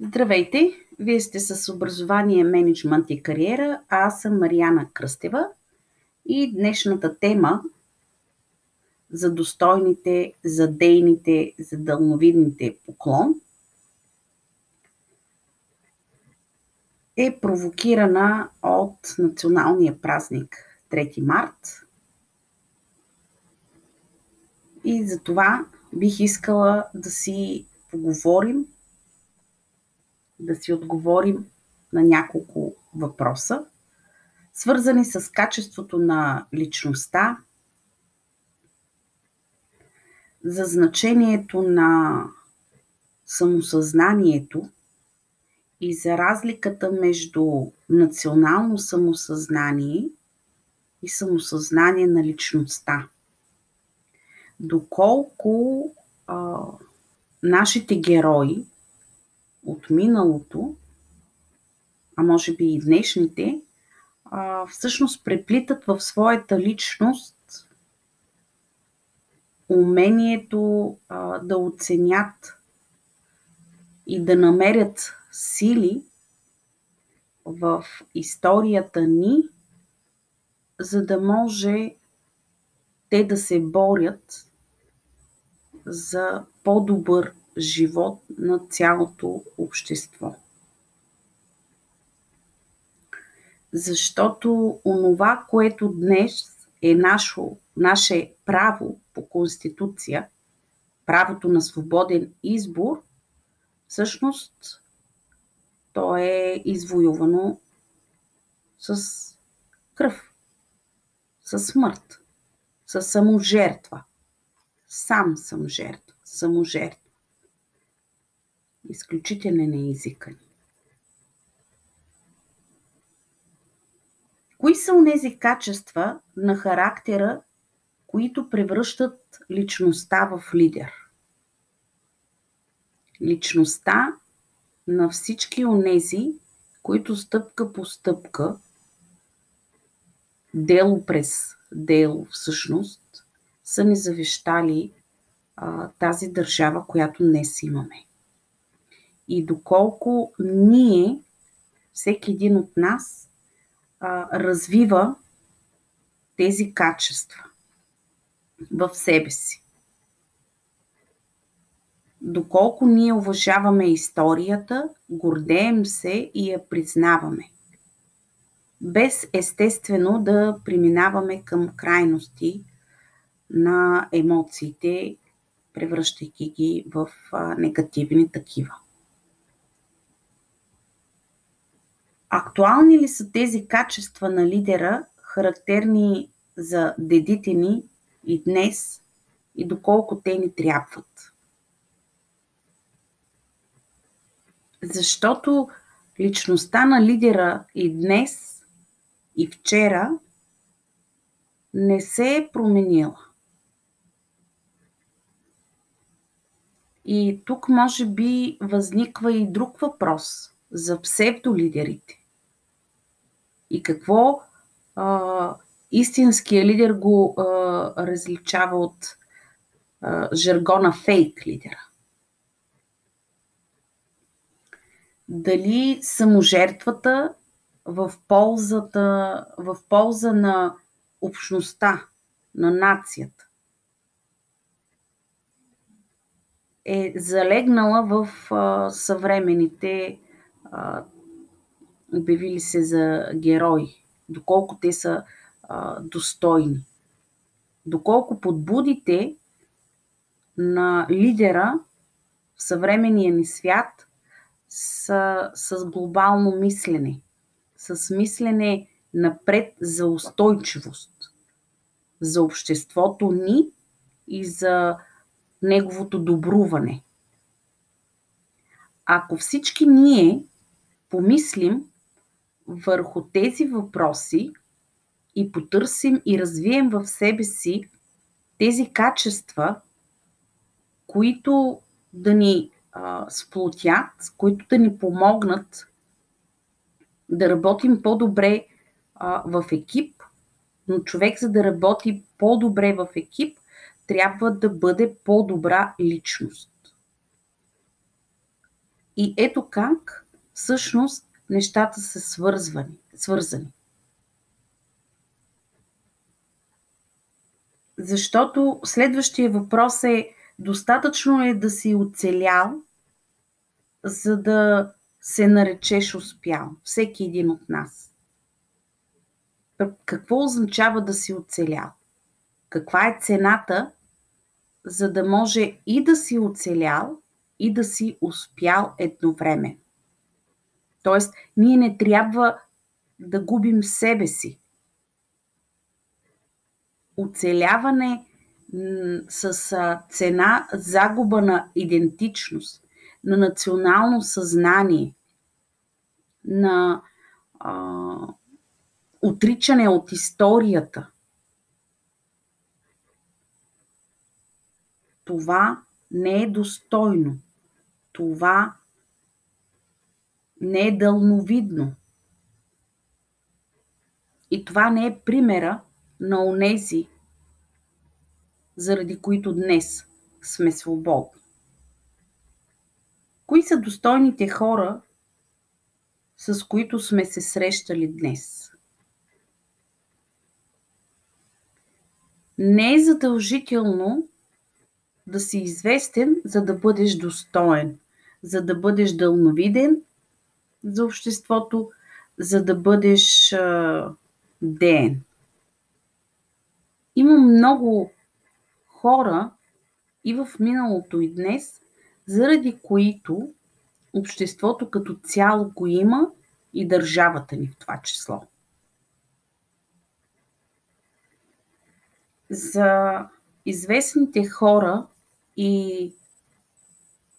Здравейте! Вие сте с образование, менеджмент и кариера, а аз съм Марияна Кръстева и днешната тема за достойните, за дейните, за дълновидните поклон е провокирана от националния празник 3 март. И за това бих искала да си поговорим да си отговорим на няколко въпроса, свързани с качеството на личността, за значението на самосъзнанието и за разликата между национално самосъзнание и самосъзнание на личността. Доколко а, нашите герои от миналото, а може би и днешните, а, всъщност преплитат в своята личност умението а, да оценят и да намерят сили в историята ни, за да може те да се борят за по-добър живот на цялото общество. Защото онова, което днес е наше, наше право по Конституция, правото на свободен избор, всъщност то е извоювано с кръв, с смърт, с саможертва. Сам съм жертва, саможертва изключителен е езика ни. Кои са онези качества на характера, които превръщат личността в лидер? Личността на всички онези, които стъпка по стъпка, дело през дело всъщност, са ни завещали а, тази държава, която днес имаме и доколко ние, всеки един от нас, развива тези качества в себе си. Доколко ние уважаваме историята, гордеем се и я признаваме. Без естествено да преминаваме към крайности на емоциите, превръщайки ги в негативни такива. Актуални ли са тези качества на лидера, характерни за дедите ни и днес, и доколко те ни трябват? Защото личността на лидера и днес, и вчера не се е променила. И тук може би възниква и друг въпрос за псевдолидерите и какво а, истинския лидер го а, различава от а, жаргона фейк лидера. Дали саможертвата в ползата, в полза на общността, на нацията е залегнала в а, съвременните а, обявили се за герои, доколко те са а, достойни, доколко подбудите на лидера в съвременния ни свят са с глобално мислене, с мислене напред за устойчивост, за обществото ни и за неговото добруване. Ако всички ние помислим върху тези въпроси и потърсим и развием в себе си тези качества, които да ни а, сплотят, които да ни помогнат да работим по-добре а, в екип, но човек за да работи по-добре в екип, трябва да бъде по-добра личност. И ето как всъщност нещата са свързвани, свързани. Защото следващия въпрос е достатъчно е да си оцелял, за да се наречеш успял. Всеки един от нас. Какво означава да си оцелял? Каква е цената, за да може и да си оцелял, и да си успял едновременно? Тоест, ние не трябва да губим себе си. Оцеляване с цена загуба на идентичност, на национално съзнание, на а, отричане от историята. Това не е достойно. Това не е дълновидно. И това не е примера на онези, заради които днес сме свободни. Кои са достойните хора, с които сме се срещали днес? Не е задължително да си известен, за да бъдеш достоен, за да бъдеш дълновиден за обществото, за да бъдеш а, ден. Има много хора и в миналото и днес, заради които обществото като цяло го има и държавата ни в това число. За известните хора и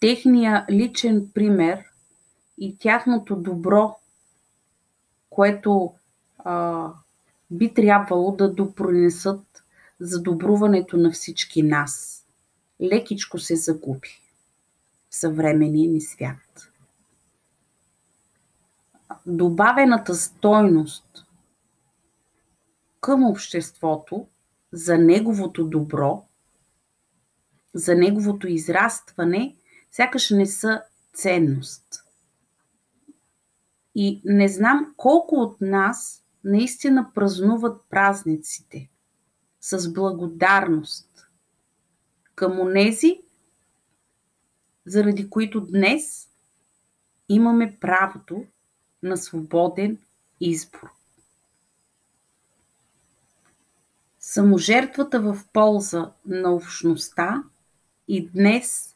техния личен пример и тяхното добро, което а, би трябвало да допронесат за добруването на всички нас. Лекичко се загуби в съвременния ни свят. Добавената стойност към обществото за неговото добро, за неговото израстване, сякаш не са ценност. И не знам колко от нас наистина празнуват празниците с благодарност към онези, заради които днес имаме правото на свободен избор. Саможертвата в полза на общността и днес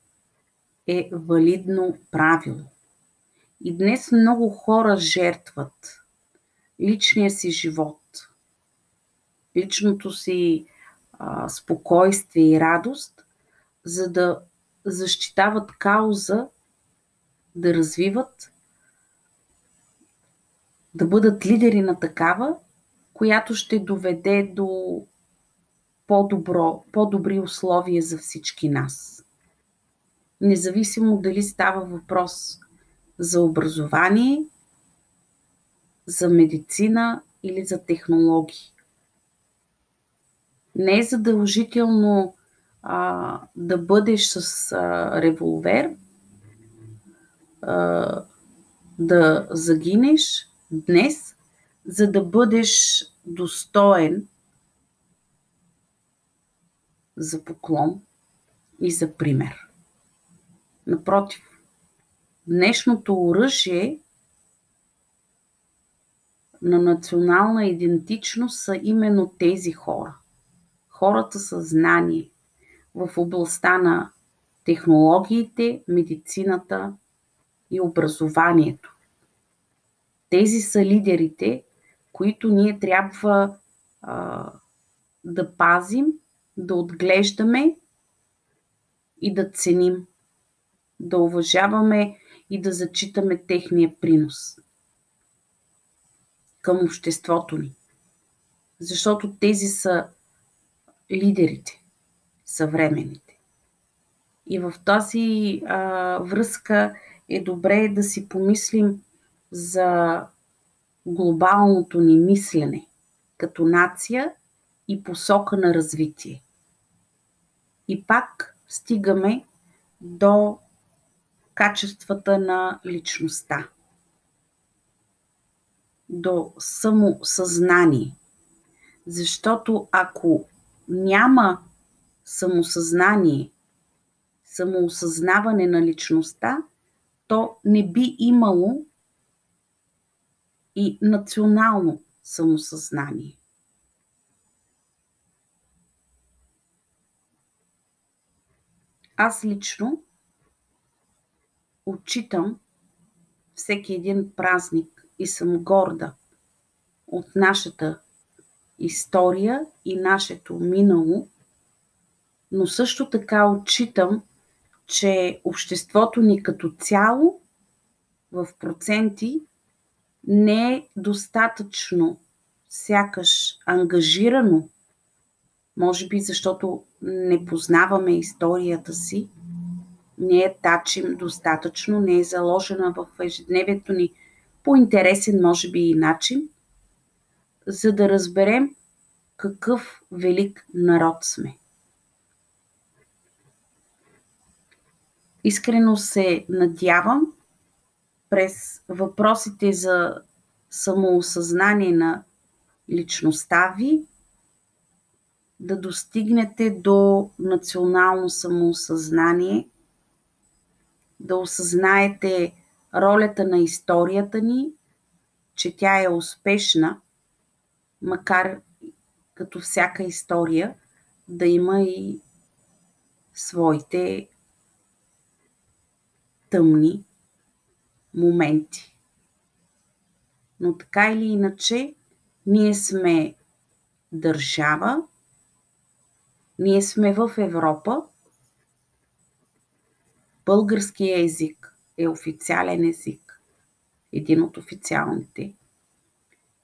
е валидно правило. И днес много хора жертват личния си живот, личното си а, спокойствие и радост, за да защитават кауза, да развиват, да бъдат лидери на такава, която ще доведе до по-добро, по-добри условия за всички нас. Независимо дали става въпрос за образование, за медицина или за технологии. Не е задължително а, да бъдеш с а, револвер, а, да загинеш днес, за да бъдеш достоен за поклон и за пример. Напротив, днешното оръжие на национална идентичност са именно тези хора. Хората с знание в областта на технологиите, медицината и образованието. Тези са лидерите, които ние трябва а, да пазим, да отглеждаме и да ценим, да уважаваме и да зачитаме техния принос към обществото ни. Защото тези са лидерите, съвременните. И в тази а, връзка е добре да си помислим за глобалното ни мислене като нация и посока на развитие. И пак стигаме до качествата на личността, до самосъзнание. Защото ако няма самосъзнание, самоосъзнаване на личността, то не би имало и национално самосъзнание. Аз лично отчитам всеки един празник и съм горда от нашата история и нашето минало, но също така отчитам, че обществото ни като цяло в проценти не е достатъчно сякаш ангажирано, може би защото не познаваме историята си, не е тачим достатъчно, не е заложена в ежедневието ни по интересен, може би и начин, за да разберем какъв велик народ сме. Искрено се надявам през въпросите за самоосъзнание на личността ви да достигнете до национално самоосъзнание, да осъзнаете ролята на историята ни, че тя е успешна, макар като всяка история да има и своите тъмни моменти. Но така или иначе, ние сме държава, ние сме в Европа. Българския език е официален език, един от официалните.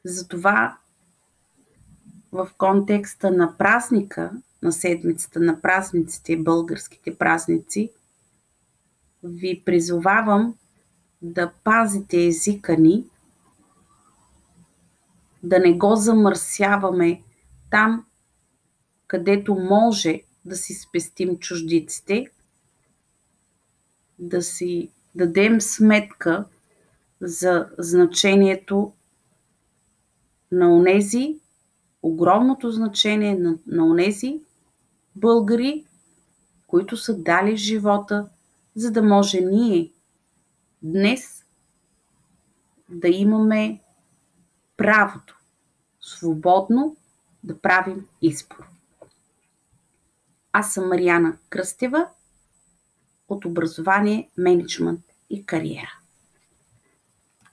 Затова в контекста на празника, на седмицата на празниците, българските празници, ви призовавам да пазите езика ни, да не го замърсяваме там, където може да си спестим чуждиците, да си дадем сметка за значението на онези, огромното значение на, на онези българи, които са дали живота, за да може ние днес да имаме правото свободно да правим избор. Аз съм Марияна Кръстева от образование, менеджмент и кариера.